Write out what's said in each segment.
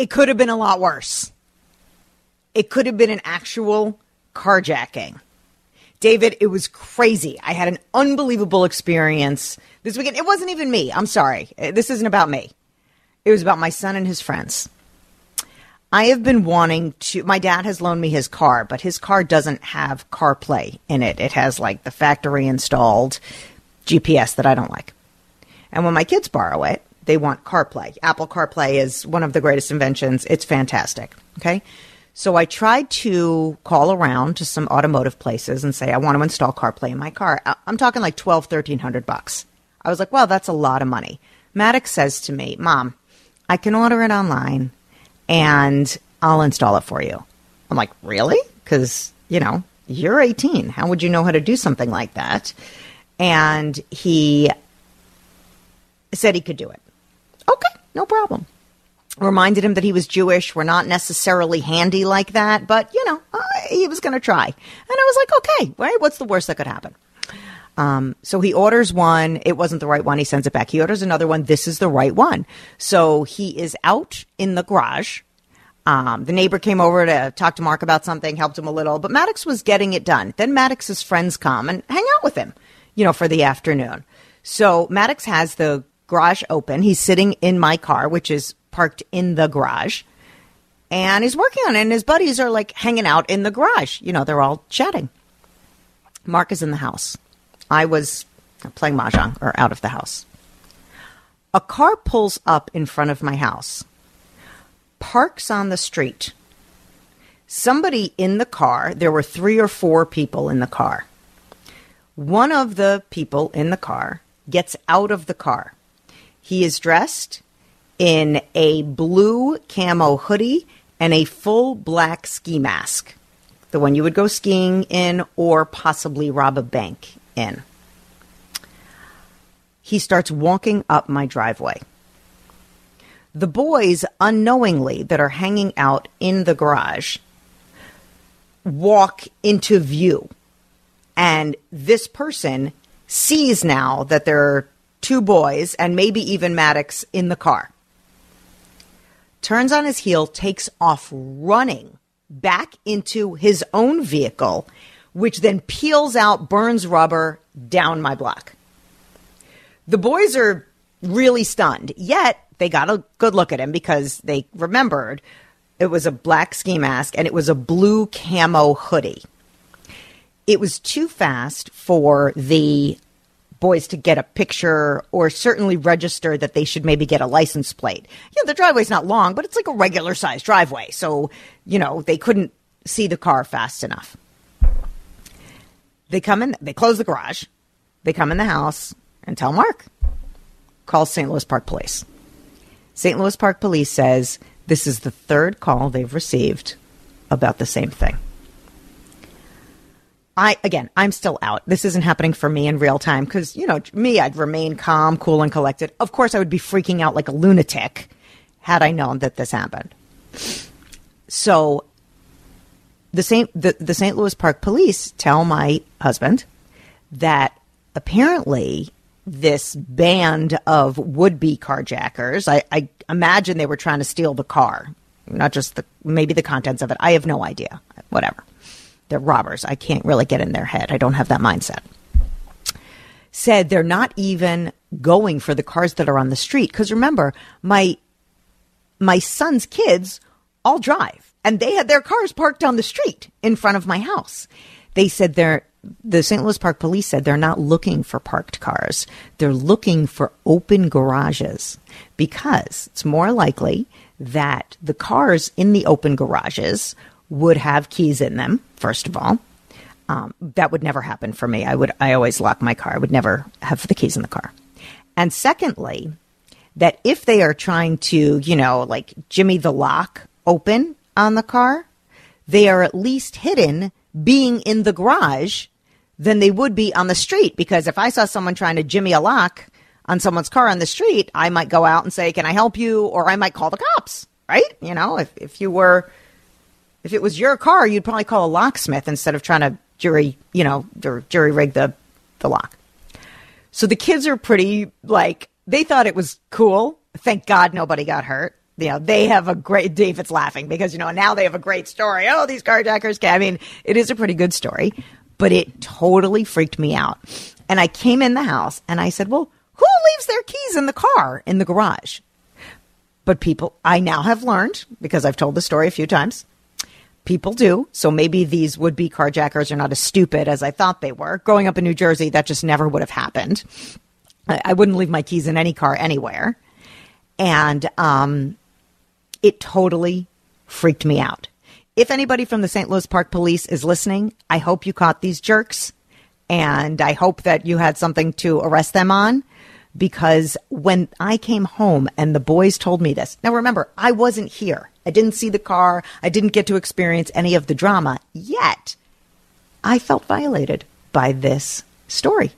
It could have been a lot worse. It could have been an actual carjacking. David, it was crazy. I had an unbelievable experience this weekend. It wasn't even me. I'm sorry. This isn't about me. It was about my son and his friends. I have been wanting to. My dad has loaned me his car, but his car doesn't have CarPlay in it. It has like the factory installed GPS that I don't like. And when my kids borrow it, they want CarPlay. Apple CarPlay is one of the greatest inventions. It's fantastic. Okay. So I tried to call around to some automotive places and say, I want to install CarPlay in my car. Uh, I'm talking like 12, 1300 bucks. I was like, well, that's a lot of money. Maddox says to me, Mom, I can order it online and I'll install it for you. I'm like, really? Because, you know, you're 18. How would you know how to do something like that? And he said he could do it. Okay, no problem. Reminded him that he was Jewish. We're not necessarily handy like that, but you know, uh, he was going to try. And I was like, okay, right? What's the worst that could happen? Um, so he orders one. It wasn't the right one. He sends it back. He orders another one. This is the right one. So he is out in the garage. Um, the neighbor came over to talk to Mark about something, helped him a little, but Maddox was getting it done. Then Maddox's friends come and hang out with him, you know, for the afternoon. So Maddox has the garage open. He's sitting in my car, which is parked in the garage. And he's working on it, and his buddies are like hanging out in the garage. You know, they're all chatting. Mark is in the house. I was playing Mahjong or out of the house. A car pulls up in front of my house, parks on the street. Somebody in the car, there were three or four people in the car. One of the people in the car gets out of the car he is dressed in a blue camo hoodie and a full black ski mask, the one you would go skiing in or possibly rob a bank in. He starts walking up my driveway. The boys, unknowingly, that are hanging out in the garage, walk into view. And this person sees now that they're two boys, and maybe even Maddox in the car. Turns on his heel, takes off running back into his own vehicle, which then peels out, burns rubber down my block. The boys are really stunned, yet they got a good look at him because they remembered it was a black ski mask and it was a blue camo hoodie. It was too fast for the boys to get a picture or certainly register that they should maybe get a license plate. You know, the driveway's not long, but it's like a regular sized driveway. So, you know, they couldn't see the car fast enough. They come in, they close the garage, they come in the house and tell Mark, call St. Louis Park Police. St. Louis Park Police says this is the third call they've received about the same thing. I again, I'm still out. This isn't happening for me in real time because you know me, I'd remain calm, cool, and collected. Of course, I would be freaking out like a lunatic had I known that this happened. So, the Saint the, the St. Louis Park Police tell my husband that apparently this band of would-be carjackers. I, I imagine they were trying to steal the car, not just the maybe the contents of it. I have no idea. Whatever they're robbers. I can't really get in their head. I don't have that mindset. Said they're not even going for the cars that are on the street. Because remember, my my son's kids all drive, and they had their cars parked on the street in front of my house. They said they're the St. Louis Park Police said they're not looking for parked cars. They're looking for open garages because it's more likely that the cars in the open garages would have keys in them, first of all. Um, that would never happen for me. I would, I always lock my car. I would never have the keys in the car. And secondly, that if they are trying to, you know, like jimmy the lock open on the car, they are at least hidden being in the garage than they would be on the street. Because if I saw someone trying to jimmy a lock on someone's car on the street, I might go out and say, Can I help you? Or I might call the cops, right? You know, if, if you were, if it was your car, you'd probably call a locksmith instead of trying to jury, you know, jury rig the, the lock. So the kids are pretty like, they thought it was cool. Thank God nobody got hurt you know, they have a great, David's laughing because, you know, now they have a great story. Oh, these carjackers. I mean, it is a pretty good story, but it totally freaked me out. And I came in the house and I said, well, who leaves their keys in the car in the garage? But people, I now have learned because I've told the story a few times. People do. So maybe these would be carjackers are not as stupid as I thought they were. Growing up in New Jersey, that just never would have happened. I, I wouldn't leave my keys in any car anywhere. And um, it totally freaked me out. If anybody from the St. Louis Park Police is listening, I hope you caught these jerks and I hope that you had something to arrest them on because when I came home and the boys told me this, now remember, I wasn't here. I didn't see the car. I didn't get to experience any of the drama yet. I felt violated by this story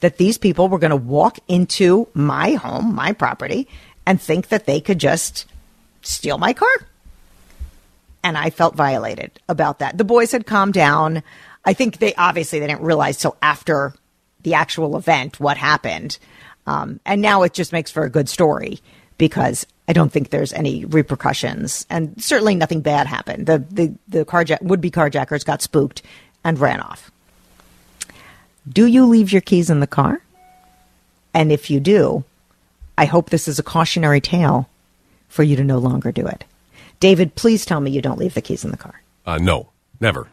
that these people were going to walk into my home, my property, and think that they could just steal my car. And I felt violated about that. The boys had calmed down. I think they obviously they didn't realize till after the actual event what happened. Um, and now it just makes for a good story because I don't think there's any repercussions, and certainly nothing bad happened. The the the carjack would be carjackers got spooked and ran off. Do you leave your keys in the car? And if you do, I hope this is a cautionary tale for you to no longer do it. David, please tell me you don't leave the keys in the car. Uh, no, never.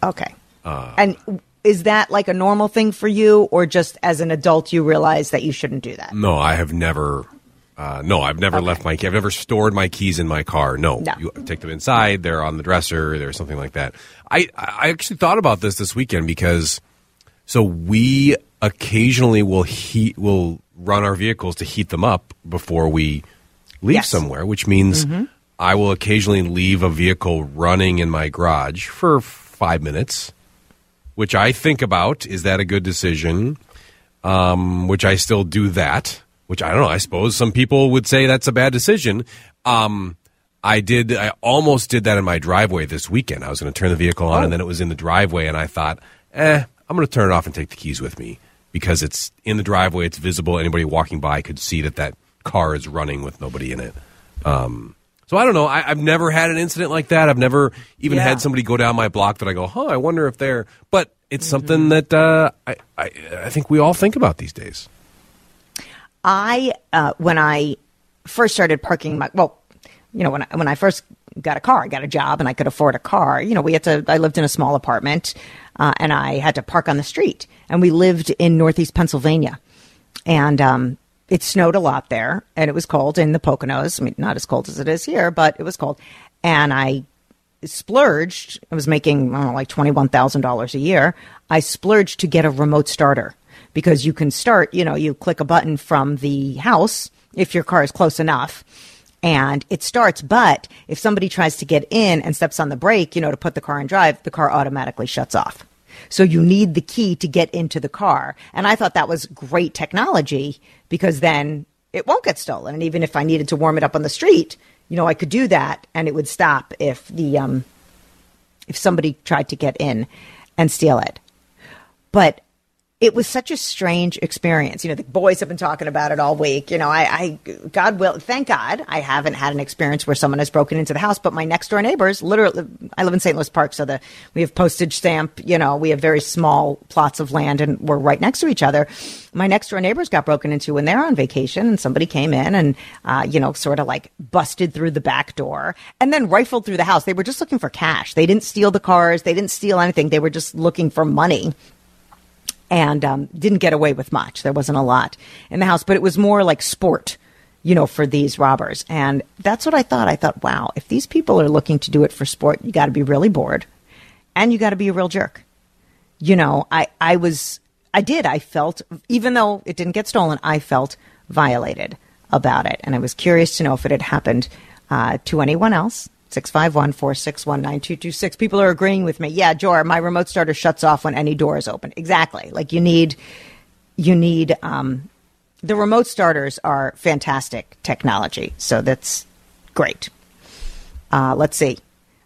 Okay. Uh, and is that like a normal thing for you, or just as an adult you realize that you shouldn't do that? No, I have never. Uh, no, I've never okay. left my key. I've never stored my keys in my car. No, no. you take them inside. They're on the dresser. They're something like that. I I actually thought about this this weekend because so we occasionally will heat will run our vehicles to heat them up before we leave yes. somewhere, which means mm-hmm. I will occasionally leave a vehicle running in my garage for five minutes, which I think about is that a good decision? Um, which I still do that, which I don't know. I suppose some people would say that's a bad decision. Um, I did. I almost did that in my driveway this weekend. I was going to turn the vehicle on, oh. and then it was in the driveway, and I thought, eh, I'm going to turn it off and take the keys with me because it's in the driveway. It's visible. Anybody walking by could see that that car is running with nobody in it. Um, so I don't know. I, have never had an incident like that. I've never even yeah. had somebody go down my block that I go, huh, I wonder if they're. But it's mm-hmm. something that uh, I, I, I think we all think about these days. I uh, when I first started parking my well, you know when I, when I first got a car, I got a job and I could afford a car. You know, we had to. I lived in a small apartment, uh, and I had to park on the street. And we lived in Northeast Pennsylvania, and um, it snowed a lot there and it was cold in the Poconos. I mean, not as cold as it is here, but it was cold. And I splurged. I was making, I know, like $21,000 a year. I splurged to get a remote starter because you can start, you know, you click a button from the house if your car is close enough and it starts. But if somebody tries to get in and steps on the brake, you know, to put the car in drive, the car automatically shuts off. So you need the key to get into the car. And I thought that was great technology because then it won't get stolen. And even if I needed to warm it up on the street, you know, I could do that and it would stop if the um if somebody tried to get in and steal it. But it was such a strange experience. You know, the boys have been talking about it all week. You know, I, I, God will, thank God, I haven't had an experience where someone has broken into the house. But my next door neighbors, literally, I live in St. Louis Park, so the we have postage stamp. You know, we have very small plots of land, and we're right next to each other. My next door neighbors got broken into when they're on vacation, and somebody came in and, uh, you know, sort of like busted through the back door and then rifled through the house. They were just looking for cash. They didn't steal the cars. They didn't steal anything. They were just looking for money and um, didn't get away with much. There wasn't a lot in the house, but it was more like sport, you know, for these robbers. And that's what I thought. I thought, wow, if these people are looking to do it for sport, you got to be really bored and you got to be a real jerk. You know, I, I was, I did, I felt, even though it didn't get stolen, I felt violated about it. And I was curious to know if it had happened uh, to anyone else. 651 461 9226. People are agreeing with me. Yeah, Jor, my remote starter shuts off when any door is open. Exactly. Like you need, you need, um, the remote starters are fantastic technology. So that's great. Uh, let's see.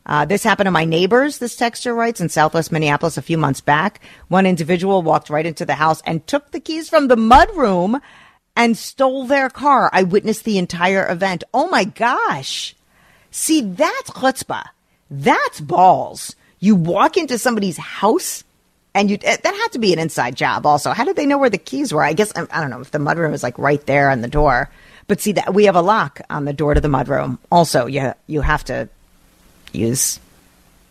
Uh, this happened to my neighbors, this texter writes, in southwest Minneapolis a few months back. One individual walked right into the house and took the keys from the mudroom and stole their car. I witnessed the entire event. Oh my gosh. See, that's chutzpah. That's balls. You walk into somebody's house and you, eh, that had to be an inside job also. How did they know where the keys were? I guess, I don't know if the mudroom is like right there on the door. But see that we have a lock on the door to the mudroom. Also, you, you have to use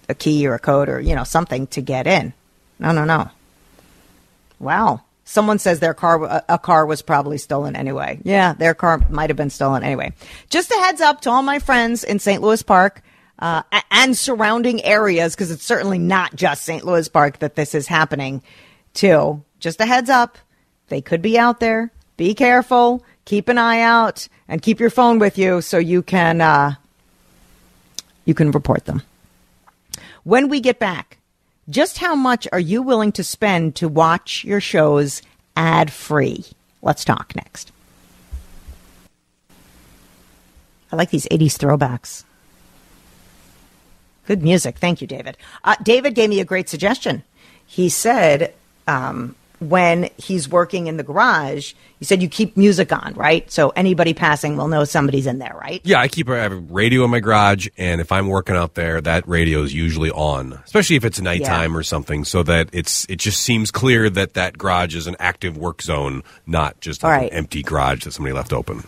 a key or a code or, you know, something to get in. No, no, no. Wow. Someone says their car, a car was probably stolen anyway. Yeah, their car might have been stolen anyway. Just a heads up to all my friends in St. Louis Park uh, and surrounding areas, because it's certainly not just St. Louis Park that this is happening to. Just a heads up. They could be out there. Be careful. Keep an eye out and keep your phone with you so you can, uh, you can report them. When we get back, just how much are you willing to spend to watch your shows ad free? Let's talk next. I like these 80s throwbacks. Good music. Thank you, David. Uh, David gave me a great suggestion. He said, um, when he's working in the garage, you said you keep music on, right? So anybody passing will know somebody's in there, right? Yeah, I keep I have a radio in my garage, and if I'm working out there, that radio is usually on, especially if it's nighttime yeah. or something, so that it's it just seems clear that that garage is an active work zone, not just like right. an empty garage that somebody left open.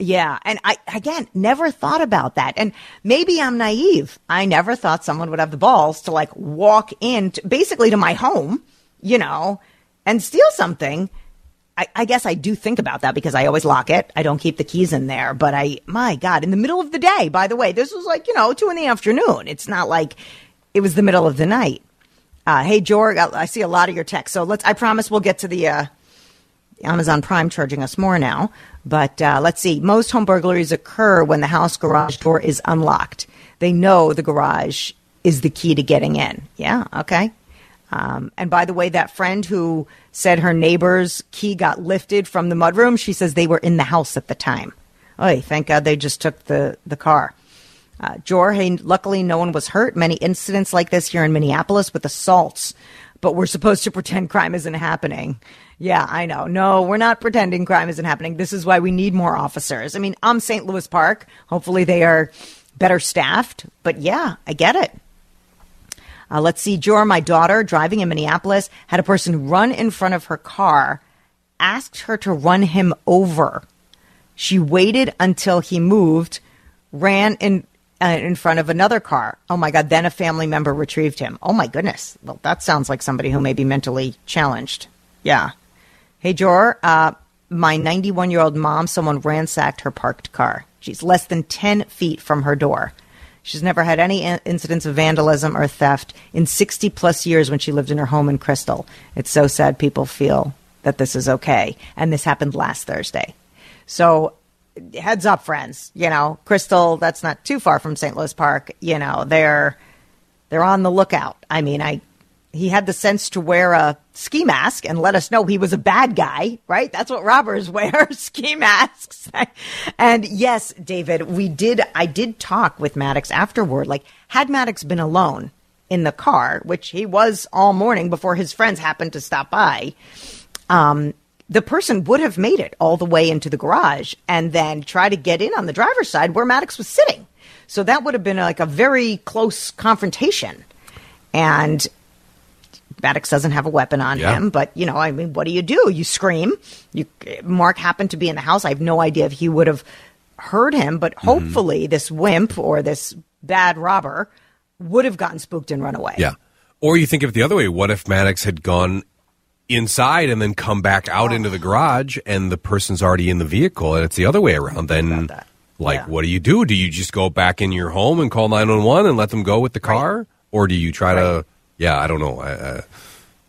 Yeah. And I, again, never thought about that. And maybe I'm naive. I never thought someone would have the balls to like walk in to, basically to my home you know, and steal something, I, I, guess I do think about that because I always lock it. I don't keep the keys in there. But I, my God, in the middle of the day, by the way, this was like, you know, two in the afternoon. It's not like it was the middle of the night. Uh, hey, George, I, I see a lot of your texts. So let's, I promise we'll get to the, uh, Amazon Prime charging us more now. But uh, let's see. Most home burglaries occur when the house garage door is unlocked. They know the garage is the key to getting in. Yeah, okay. Um, and by the way, that friend who said her neighbor's key got lifted from the mudroom, she says they were in the house at the time. Oh, thank God they just took the, the car. Uh, Jor, hey, luckily no one was hurt. Many incidents like this here in Minneapolis with assaults, but we're supposed to pretend crime isn't happening. Yeah, I know. No, we're not pretending crime isn't happening. This is why we need more officers. I mean, I'm St. Louis Park. Hopefully they are better staffed, but yeah, I get it. Uh, let's see, Jor, my daughter, driving in Minneapolis, had a person run in front of her car, asked her to run him over. She waited until he moved, ran in uh, in front of another car. Oh my God! Then a family member retrieved him. Oh my goodness! Well, that sounds like somebody who may be mentally challenged. Yeah. Hey, Jor, uh, my 91 year old mom, someone ransacked her parked car. She's less than 10 feet from her door. She's never had any incidents of vandalism or theft in 60 plus years when she lived in her home in Crystal. It's so sad people feel that this is okay. And this happened last Thursday. So heads up, friends. You know, Crystal, that's not too far from St. Louis Park. You know, they're they're on the lookout. I mean, I he had the sense to wear a ski mask and let us know he was a bad guy, right? That's what robbers wear, ski masks. and yes, David, we did, I did talk with Maddox afterward. Like, had Maddox been alone in the car, which he was all morning before his friends happened to stop by, um, the person would have made it all the way into the garage and then try to get in on the driver's side where Maddox was sitting. So that would have been like a very close confrontation. And Maddox doesn't have a weapon on yeah. him, but you know, I mean, what do you do? You scream. You Mark happened to be in the house. I have no idea if he would have heard him, but mm-hmm. hopefully mm-hmm. this wimp or this bad robber would have gotten spooked and run away. Yeah. Or you think of it the other way. What if Maddox had gone inside and then come back out oh. into the garage and the person's already in the vehicle and it's the other way around? Then like yeah. what do you do? Do you just go back in your home and call 911 and let them go with the car? Right. Or do you try right. to yeah, I don't know. Uh,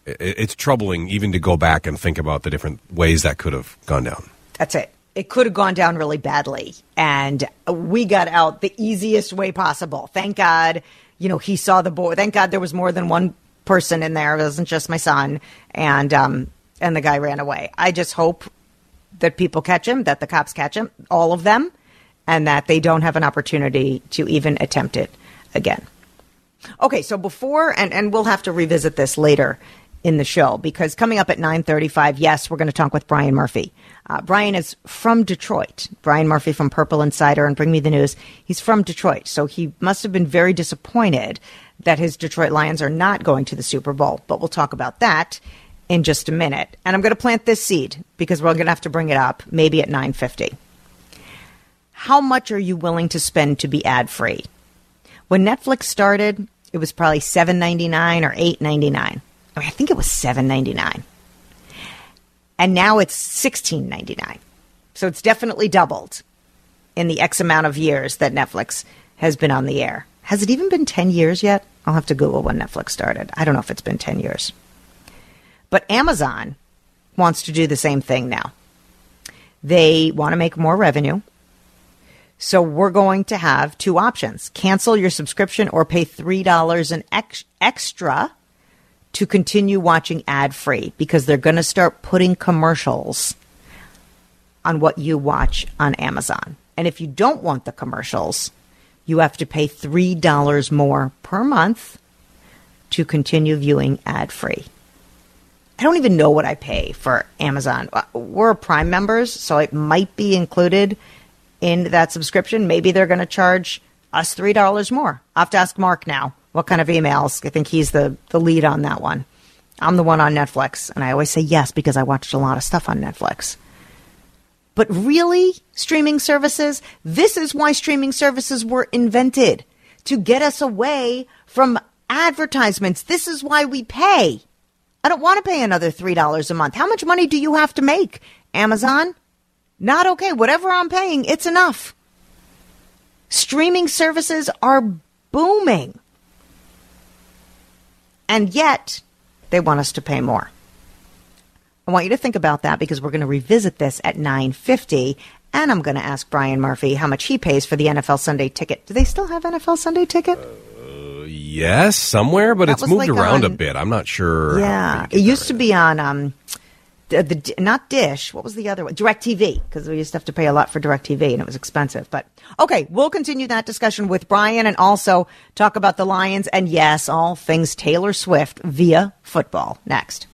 it, it's troubling even to go back and think about the different ways that could have gone down. That's it. it could have gone down really badly. And we got out the easiest way possible. Thank God, you know, he saw the boy. Thank God there was more than one person in there. It wasn't just my son. And, um, and the guy ran away. I just hope that people catch him, that the cops catch him, all of them, and that they don't have an opportunity to even attempt it again. Okay, so before and and we'll have to revisit this later in the show because coming up at 9:35, yes, we're going to talk with Brian Murphy. Uh, Brian is from Detroit. Brian Murphy from Purple Insider and Bring Me the News. He's from Detroit, so he must have been very disappointed that his Detroit Lions are not going to the Super Bowl. But we'll talk about that in just a minute. And I'm going to plant this seed because we're going to have to bring it up maybe at 9:50. How much are you willing to spend to be ad-free? When Netflix started, it was probably $7.99 or $8.99. I mean, I think it was $7.99. And now it's $16.99. So it's definitely doubled in the X amount of years that Netflix has been on the air. Has it even been 10 years yet? I'll have to Google when Netflix started. I don't know if it's been 10 years. But Amazon wants to do the same thing now. They want to make more revenue. So we're going to have two options cancel your subscription or pay $3 an ex- extra to continue watching ad free because they're going to start putting commercials on what you watch on Amazon. And if you don't want the commercials, you have to pay $3 more per month to continue viewing ad free. I don't even know what I pay for Amazon. Uh, we're Prime members, so it might be included in that subscription. Maybe they're going to charge us $3 more. I have to ask Mark now what kind of emails. I think he's the, the lead on that one. I'm the one on Netflix, and I always say yes because I watched a lot of stuff on Netflix. But really, streaming services, this is why streaming services were invented to get us away from advertisements. This is why we pay. I don't want to pay another $3 a month. How much money do you have to make? Amazon? Not okay. Whatever I'm paying, it's enough. Streaming services are booming. And yet, they want us to pay more. I want you to think about that because we're going to revisit this at 9:50 and I'm going to ask Brian Murphy how much he pays for the NFL Sunday ticket. Do they still have NFL Sunday ticket? Uh, yes, somewhere, but that it's moved like around on, a bit. I'm not sure. Yeah, it used to be on um, Uh, the, the, not Dish. What was the other one? DirecTV, because we used to have to pay a lot for DirecTV and it was expensive. But okay, we'll continue that discussion with Brian and also talk about the Lions and yes, all things Taylor Swift via football next.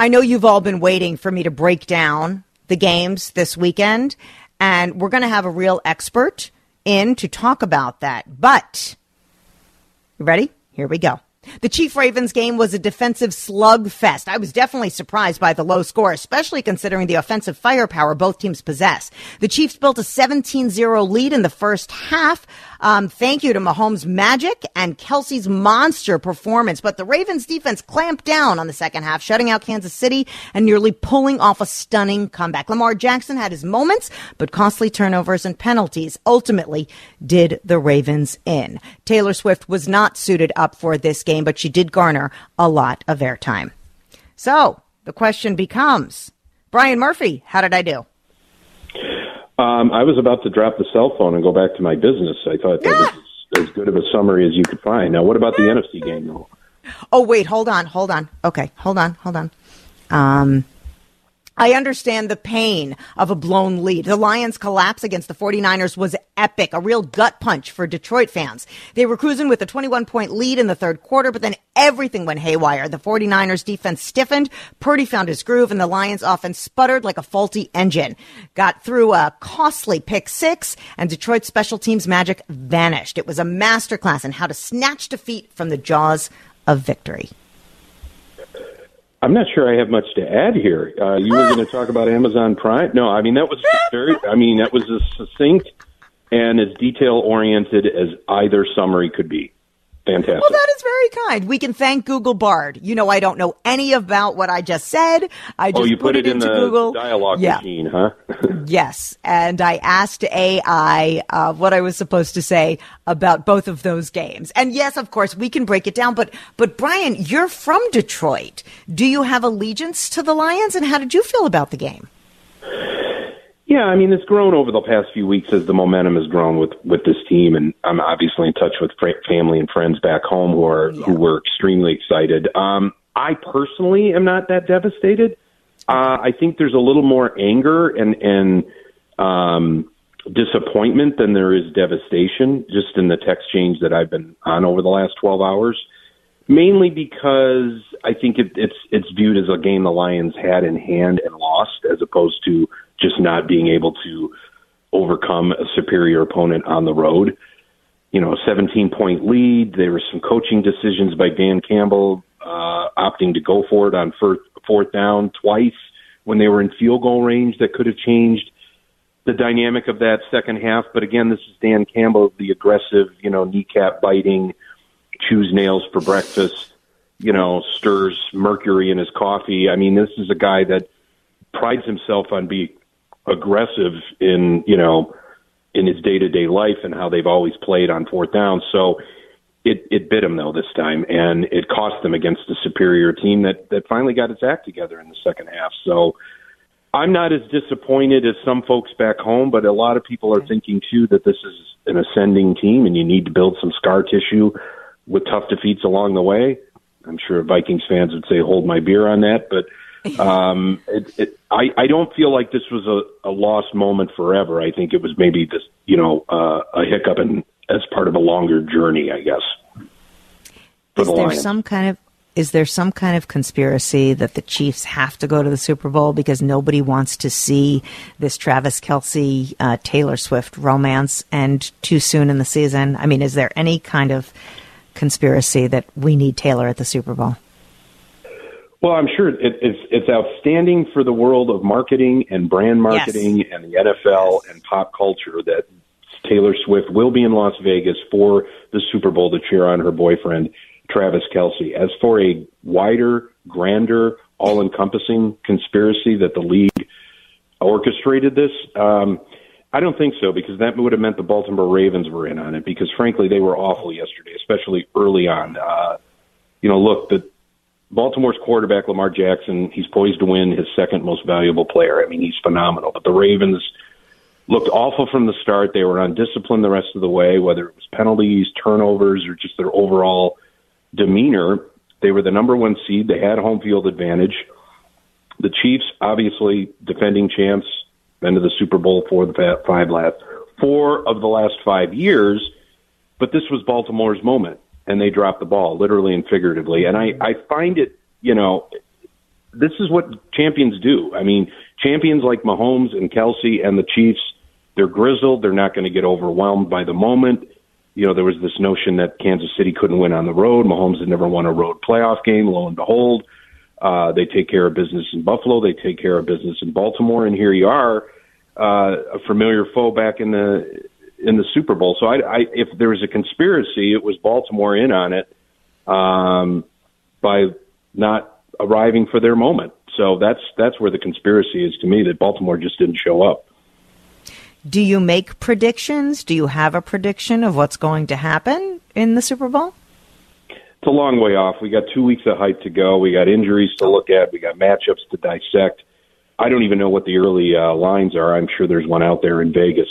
I know you've all been waiting for me to break down the games this weekend, and we're going to have a real expert in to talk about that. But, you ready? Here we go. The Chief Ravens game was a defensive slugfest. I was definitely surprised by the low score, especially considering the offensive firepower both teams possess. The Chiefs built a 17-0 lead in the first half. Um, thank you to Mahomes' magic and Kelce's monster performance. But the Ravens defense clamped down on the second half, shutting out Kansas City and nearly pulling off a stunning comeback. Lamar Jackson had his moments, but costly turnovers and penalties ultimately did the Ravens in. Taylor Swift was not suited up for this game, but she did garner a lot of airtime. So the question becomes, Brian Murphy, how did I do? Um, I was about to drop the cell phone and go back to my business. I thought that was as good of a summary as you could find. Now, what about the NFC game, though? Oh, wait, hold on, hold on. Okay, hold on, hold on. Um, I understand the pain of a blown lead. The Lions' collapse against the 49ers was epic, a real gut punch for Detroit fans. They were cruising with a 21 point lead in the third quarter, but then everything went haywire. The 49ers defense stiffened, Purdy found his groove, and the Lions offense sputtered like a faulty engine. Goff threw a costly pick six, and Detroit's special teams magic vanished. It was a masterclass in how to snatch defeat from the jaws of victory. I'm not sure I have much to add here. Uh, you were going to talk about Amazon Prime. No, I mean that was very. I mean that was as succinct and as detail oriented as either summary could be. Fantastic. Well, that is very kind. We can thank Google Bard. You know, I don't know any about what I just said. I just oh, you put, it, it in into the Google. dialogue yeah. machine, huh? yes, and I asked AI uh, what I was supposed to say about both of those games. And yes, of course, we can break it down. But but Brian, you're from Detroit. Do you have allegiance to the Lions? And how did you feel about the game? Yeah, I mean, it's grown over the past few weeks as the momentum has grown with with this team, and I'm obviously in touch with family and friends back home who are Yeah. who were extremely excited. Um, I personally am not that devastated. Uh, I think there's a little more anger and and um, disappointment than there is devastation, just in the text change that I've been on over the last 12 hours. Mainly because I think it, it's it's viewed as a game the Lions had in hand and lost, as opposed to just not being able to overcome a superior opponent on the road. You know, a 17 point lead. There were some coaching decisions by Dan Campbell uh, opting to go for it on fourth, fourth down twice when they were in field goal range that could have changed the dynamic of that second half. But again, this is Dan Campbell, the aggressive, you know, kneecap biting, chews nails for breakfast, you know, stirs mercury in his coffee. I mean, this is a guy that prides himself on being aggressive in, you know, in his day to day life and how they've always played on fourth down. So it, it bit him though this time and it cost them against a superior team that, that finally got its act together in the second half. So I'm not as disappointed as some folks back home, but a lot of people are thinking too that this is an ascending team and you need to build some scar tissue with tough defeats along the way. I'm sure Vikings fans would say hold my beer on that, but um, it, it, I, I don't feel like this was a, a lost moment forever. I think it was maybe this, you know, uh, a hiccup and as part of a longer journey, I guess. Is the there Lions. some kind of is there some kind of conspiracy that the Chiefs have to go to the Super Bowl because nobody wants to see this Travis Kelce uh, Taylor Swift romance end too soon in the season? I mean, is there any kind of conspiracy that we need Taylor at the Super Bowl? Well, I'm sure it, it's it's outstanding for the world of marketing and brand marketing and the NFL and pop culture that Taylor Swift will be in Las Vegas for the Super Bowl to cheer on her boyfriend Travis Kelce. As for a wider, grander, all-encompassing conspiracy that the league orchestrated this, um, I don't think so because that would have meant the Baltimore Ravens were in on it because frankly they were awful yesterday, especially early on. Uh, you know, look, the Baltimore's quarterback, Lamar Jackson, he's poised to win his second most valuable player. I mean, he's phenomenal. But the Ravens looked awful from the start. They were undisciplined the rest of the way, whether it was penalties, turnovers, or just their overall demeanor. They were the number one seed. They had home field advantage. The Chiefs, obviously defending champs, been to the Super Bowl for the five last four of the last five years. But this was Baltimore's moment and they dropped the ball, literally and figuratively. And I, I find it, you know, this is what champions do. I mean, champions like Mahomes and Kelce and the Chiefs, they're grizzled. They're not going to get overwhelmed by the moment. You know, there was this notion that Kansas City couldn't win on the road. Mahomes had never won a road playoff game. Lo and behold, uh, they take care of business in Buffalo. They take care of business in Baltimore, and here you are, uh, a familiar foe back in the in the Super Bowl. So, I, I, if there was a conspiracy, it was Baltimore in on it um, by not arriving for their moment. So that's that's where the conspiracy is to me that Baltimore just didn't show up. Do you make predictions? Do you have a prediction of what's going to happen in the Super Bowl? It's a long way off. We got two weeks of hype to go. We got injuries to look at. We got matchups to dissect. I don't even know what the early uh, lines are. I'm sure there's one out there in Vegas.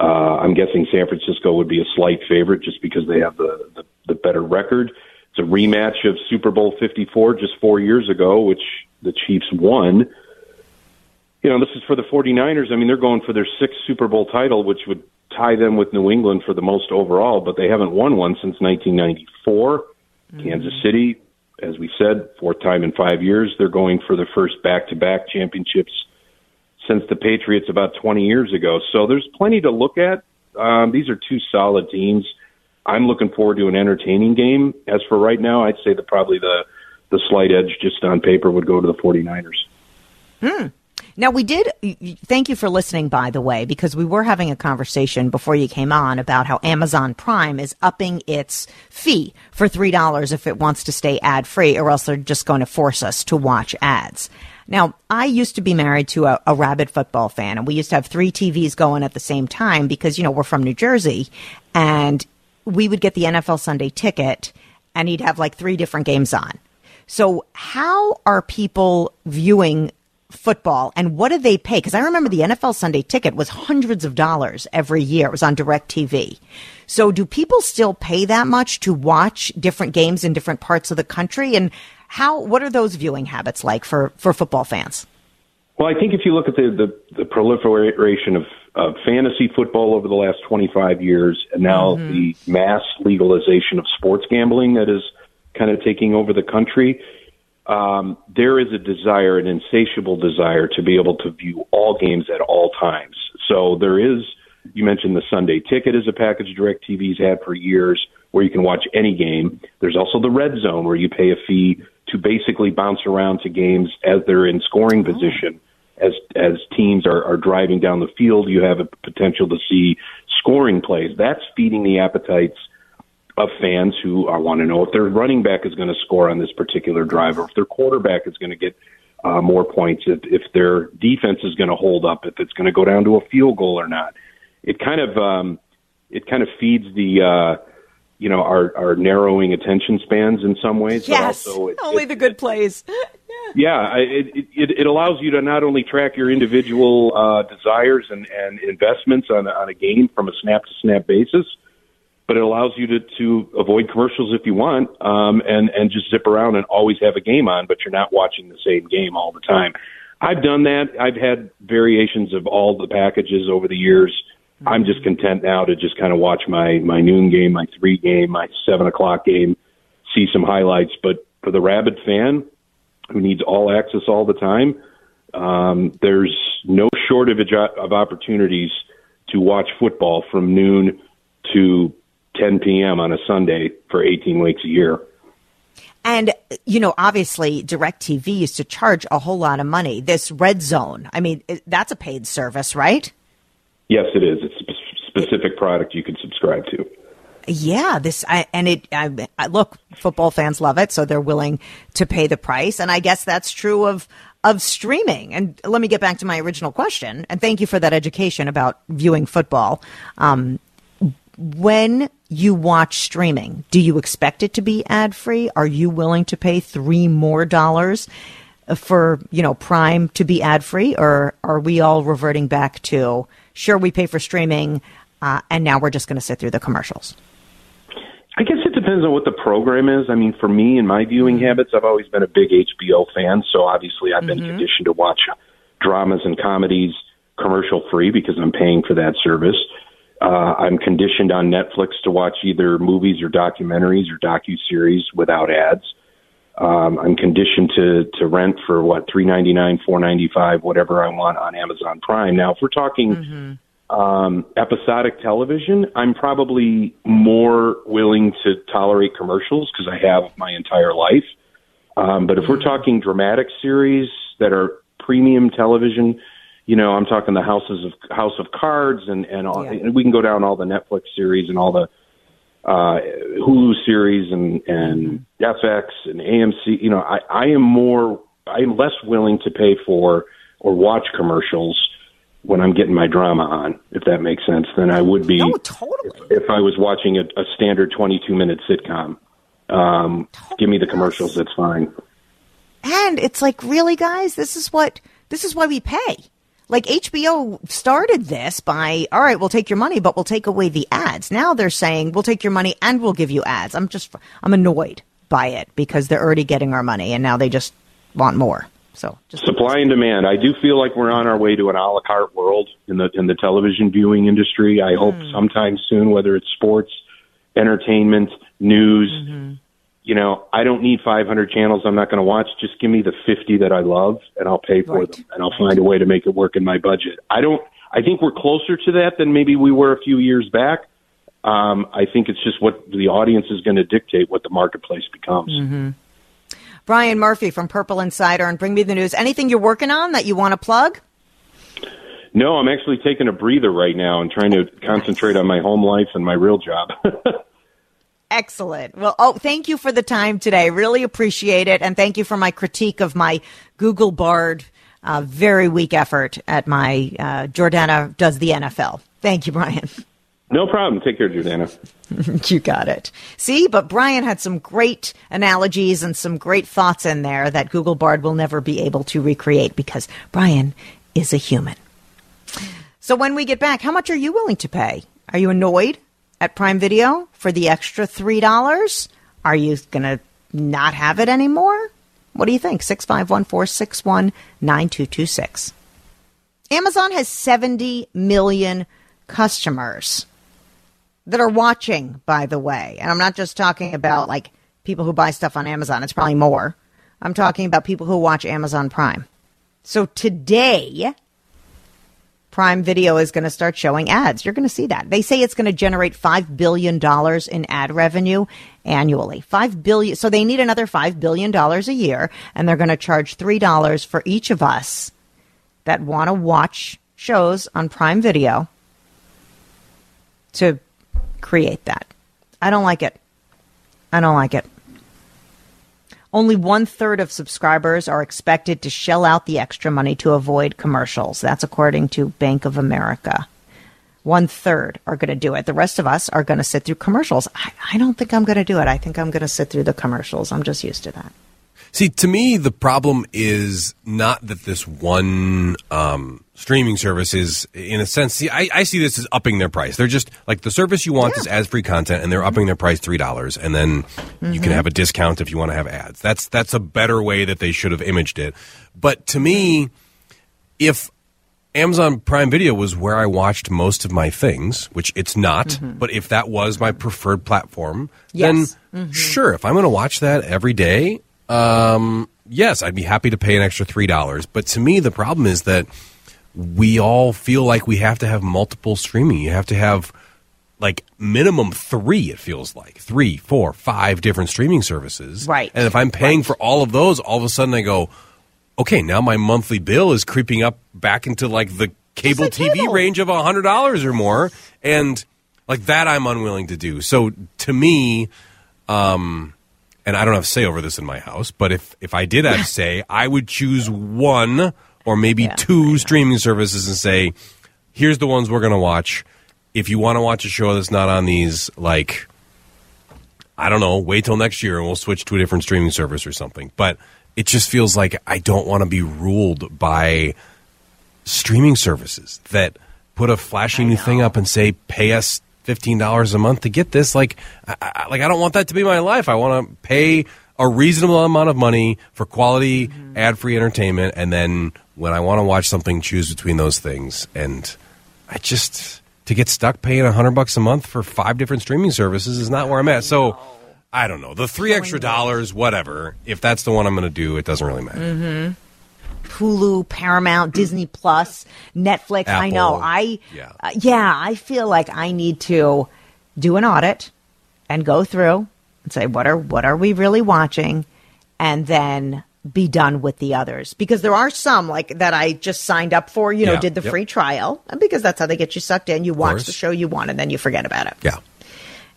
Uh, I'm guessing San Francisco would be a slight favorite just because they have the, the, the better record. It's a rematch of Super Bowl 54 just four years ago, which the Chiefs won. You know, this is for the 49ers. I mean, they're going for their sixth Super Bowl title, which would tie them with New England for the most overall, but they haven't won one since 1994. Kansas City, as we said, fourth time in five years. They're going for their first back to back championships since the Patriots about 20 years ago. So there's plenty to look at. Um, these are two solid teams. I'm looking forward to an entertaining game. As for right now, I'd say that probably the the slight edge just on paper would go to the 49ers. Hmm. Now, we did, thank you for listening, by the way, because we were having a conversation before you came on about how Amazon Prime is upping its fee for $3 if it wants to stay ad free, or else they're just going to force us to watch ads. Now, I used to be married to a, a rabid football fan, and we used to have three TVs going at the same time because, you know, we're from New Jersey, and we would get the NFL Sunday ticket, and he'd have like three different games on. So, how are people viewing football and what do they pay? Because I remember the NFL Sunday ticket was hundreds of dollars every year. It was on DirecTV. So do people still pay that much to watch different games in different parts of the country? And how, what are those viewing habits like for, for football fans? Well, I think if you look at the, the, the proliferation of, of fantasy football over the last 25 years and now mm-hmm. the mass legalization of sports gambling that is kind of taking over the country, um, there is a desire, an insatiable desire to be able to view all games at all times. So there is, you mentioned the Sunday ticket is a package DirecTV's had for years where you can watch any game. There's also the red zone where you pay a fee to basically bounce around to games as they're in scoring oh. position. As as teams are, are driving down the field, you have a potential to see scoring plays. That's feeding the appetites of fans who want to know if their running back is going to score on this particular drive or if their quarterback is going to get uh, more points, if, if their defense is going to hold up, if it's going to go down to a field goal or not. It kind of um, it kind of feeds the uh, you know our our narrowing attention spans in some ways. Yes, but also it, only it, the good plays. yeah, it, it it allows you to not only track your individual uh, desires and, and investments on on a game from a snap to snap basis, but it allows you to, to avoid commercials if you want, um, and, and just zip around and always have a game on, but you're not watching the same game all the time. I've done that. I've had variations of all the packages over the years. Mm-hmm. I'm just content now to just kind of watch my, my noon game, my three game, my seven o'clock game, see some highlights. But for the rabid fan who needs all access all the time, um, there's no shortage of opportunities to watch football from noon to 10 p.m. on a Sunday for 18 weeks a year. And, you know, obviously DirecTV used to charge a whole lot of money. This Red Zone, I mean, that's a paid service, right? Yes, it is. It's a specific product you can subscribe to. Yeah, this I, and it. I, I, look, football fans love it, so they're willing to pay the price, and I guess that's true of of streaming. And let me get back to my original question, and thank you for that education about viewing football. Um, when you watch streaming, do you expect it to be ad free? Are you willing to pay three more dollars for, you know, Prime to be ad free? Or are we all reverting back to, sure, we pay for streaming, uh, and now we're just going to sit through the commercials? I guess it depends on what the program is. I mean, for me and my viewing mm-hmm. habits, I've always been a big HBO fan. So obviously, I've been mm-hmm. conditioned to watch dramas and comedies commercial free because I'm paying for that service. Uh, I'm conditioned on Netflix to watch either movies or documentaries or docu series without ads. Um, I'm conditioned to to rent for what three ninety nine, four ninety five, whatever I want on Amazon Prime. Now, if we're talking mm-hmm. um, episodic television, I'm probably more willing to tolerate commercials because I have my entire life. Um, but if we're mm-hmm. talking dramatic series that are premium television, you know, I'm talking the houses of House of Cards and and, all, yeah. and we can go down all the Netflix series and all the uh, Hulu series and and mm-hmm. FX and AMC. You know, I I am more I am less willing to pay for or watch commercials when I'm getting my drama on, if that makes sense, than I would be no, totally. if, if I was watching a, a standard 22 minute sitcom. Um, totally. Give me the commercials. That's fine. And it's like, really, guys, this is what this is why we pay. Like HBO started this by, all right, we'll take your money, but we'll take away the ads. Now they're saying we'll take your money and we'll give you ads. I'm just, I'm annoyed by it because they're already getting our money and now they just want more. So just supply and demand. I do feel like we're on our way to an a la carte world in the in the television viewing industry. I mm. hope sometime soon, whether it's sports, entertainment, news. Mm-hmm you know, I don't need 500 channels I'm not going to watch. Just give me the 50 that I love and I'll pay for right. them and I'll find a way to make it work in my budget. I don't, I think we're closer to that than maybe we were a few years back. Um, I think it's just what the audience is going to dictate what the marketplace becomes. Mm-hmm. Brian Murphy from Purple Insider and Bring Me the News. Anything you're working on that you want to plug? No, I'm actually taking a breather right now and trying to concentrate on my home life and my real job. Excellent. Well, oh, thank you for the time today. Really appreciate it. And thank you for my critique of my Google Bard uh, very weak effort at my uh, Jordana does the NFL. Thank you, Brian. No problem. Take care, Jordana. you got it. See, but Brian had some great analogies and some great thoughts in there that Google Bard will never be able to recreate because Brian is a human. So when we get back, how much are you willing to pay? Are you annoyed at Prime Video for the extra $3? Are you going to not have it anymore? What do you think? 651 461 9226. Amazon has 70 million customers that are watching, by the way. And I'm not just talking about like people who buy stuff on Amazon, it's probably more. I'm talking about people who watch Amazon Prime. So today, Prime Video is going to start showing ads. You're going to see that. They say it's going to generate $5 billion in ad revenue annually. 5 billion. So they need another $5 billion a year and they're going to charge $3 for each of us that want to watch shows on Prime Video to create that. I don't like it. I don't like it. Only one third of subscribers are expected to shell out the extra money to avoid commercials. That's according to Bank of America. One third are going to do it. The rest of us are going to sit through commercials. I, I don't think I'm going to do it. I think I'm going to sit through the commercials. I'm just used to that. See, to me, the problem is not that this one um, streaming services in a sense, see, I, I, see this as upping their price. They're just like the service you want yeah. is as free content, and they're upping their price three dollars, and then mm-hmm. you can mm-hmm. have a discount if you want to have ads. That's that's a better way that they should have imaged it. But to me, if Amazon Prime Video was where I watched most of my things, which it's not, mm-hmm. but if that was my preferred platform, yes. then mm-hmm. sure, if I'm going to watch that every day, um, yes, I'd be happy to pay an extra three dollars. But to me, the problem is that we all feel like we have to have multiple streaming. You have to have like minimum three. It feels like three, four, five different streaming services. Right. And if I'm paying right. for all of those, all of a sudden I go, okay, now my monthly bill is creeping up back into like the cable TV cable. range of a hundred dollars or more, and like that I'm unwilling to do. So to me, um, and I don't have say over this in my house, but if if I did have say, I would choose one or maybe yeah, two streaming services and say, here's the ones we're going to watch. If you want to watch a show that's not on these, like, I don't know, wait till next year and we'll switch to a different streaming service or something. But it just feels like I don't want to be ruled by streaming services that put a flashy new thing up and say, pay us fifteen dollars a month to get this. Like, I, like I don't want that to be my life. I want to pay a reasonable amount of money for quality mm-hmm. ad free entertainment, and then when I want to watch something, choose between those things. And I just to get stuck paying a hundred bucks a month for five different streaming services is not where I'm at. So. I don't know. The three extra dollars, whatever. If that's the one I'm going to do, it doesn't really matter. Mm-hmm. Hulu, Paramount, Disney Plus, Netflix. Apple, I know. I yeah. Uh, yeah, I feel like I need to do an audit and go through and say what are what are we really watching and then be done with the others because there are some like that I just signed up for, you know, yeah, did the yep. free trial because that's how they get you sucked in. You watch the show you want and then you forget about it. Yeah.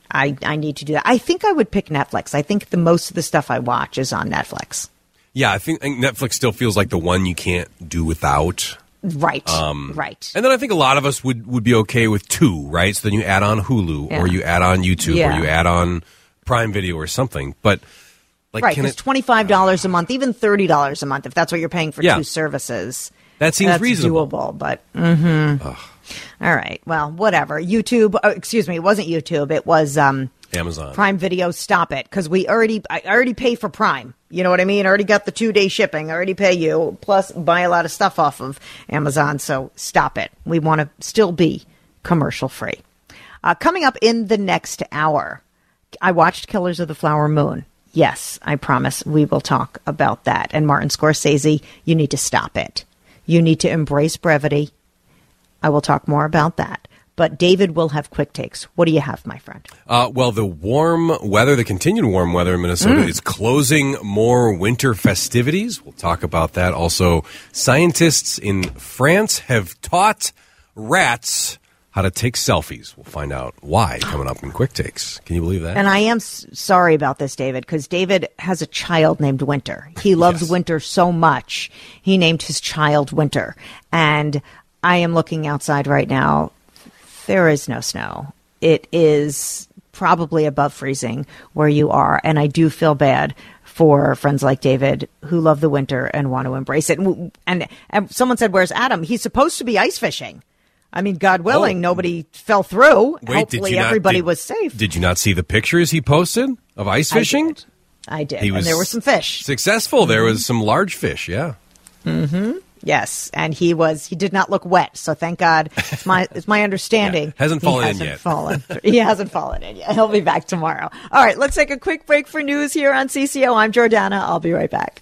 I, I need to do that. I think I would pick Netflix. I think the most of the stuff I watch is on Netflix. Yeah, I think, I think Netflix still feels like the one you can't do without. Right. Um, right. And then I think a lot of us would, would be okay with two, right? So then you add on Hulu yeah. or you add on YouTube yeah. or you add on Prime Video or something. But like, right, because twenty five dollars uh, a month, even thirty dollars a month, if that's what you're paying for yeah. two services, that seems that's reasonable. Doable, but mm-hmm. all right, well, whatever. YouTube, oh, excuse me, it wasn't YouTube. It was um, Amazon Prime Video. Stop it, because we already I already pay for Prime. You know what I mean? I already got the two day shipping. I already pay you. Plus, buy a lot of stuff off of Amazon. So stop it. We want to still be commercial free. Uh, coming up in the next hour, I watched Killers of the Flower Moon. Yes, I promise we will talk about that. And Martin Scorsese, you need to stop it. You need to embrace brevity. I will talk more about that. but David will have quick takes. What do you have, my friend? Uh, well, the warm weather, the continued warm weather in Minnesota, mm. is closing more winter festivities. We'll talk about that. Also, scientists in France have taught rats how to take selfies. We'll find out why coming up in Quick Takes. Can you believe that? And I am s- sorry about this, David, because David has a child named Winter. He loves yes. Winter so much. He named his child Winter. And I am looking outside right now. There is no snow. It is probably above freezing where you are. And I do feel bad for friends like David who love the winter and want to embrace it. And, and, and someone said, Where's Adam? He's supposed to be ice fishing. I mean, God willing, oh. nobody fell through. Wait, Hopefully, everybody did, was safe. Did you not see the pictures he posted of ice fishing? I did. I did. He was there were some fish. Successful. Mm-hmm. There was some large fish. Yeah. Mm-hmm. Yes, and he was. He did not look wet. So thank God. It's my. It's my understanding. yeah. Hasn't fallen hasn't in yet. Fallen. he hasn't fallen in yet. He'll be back tomorrow. All right. Let's take a quick break for news here on CCO. I'm Jordana. I'll be right back.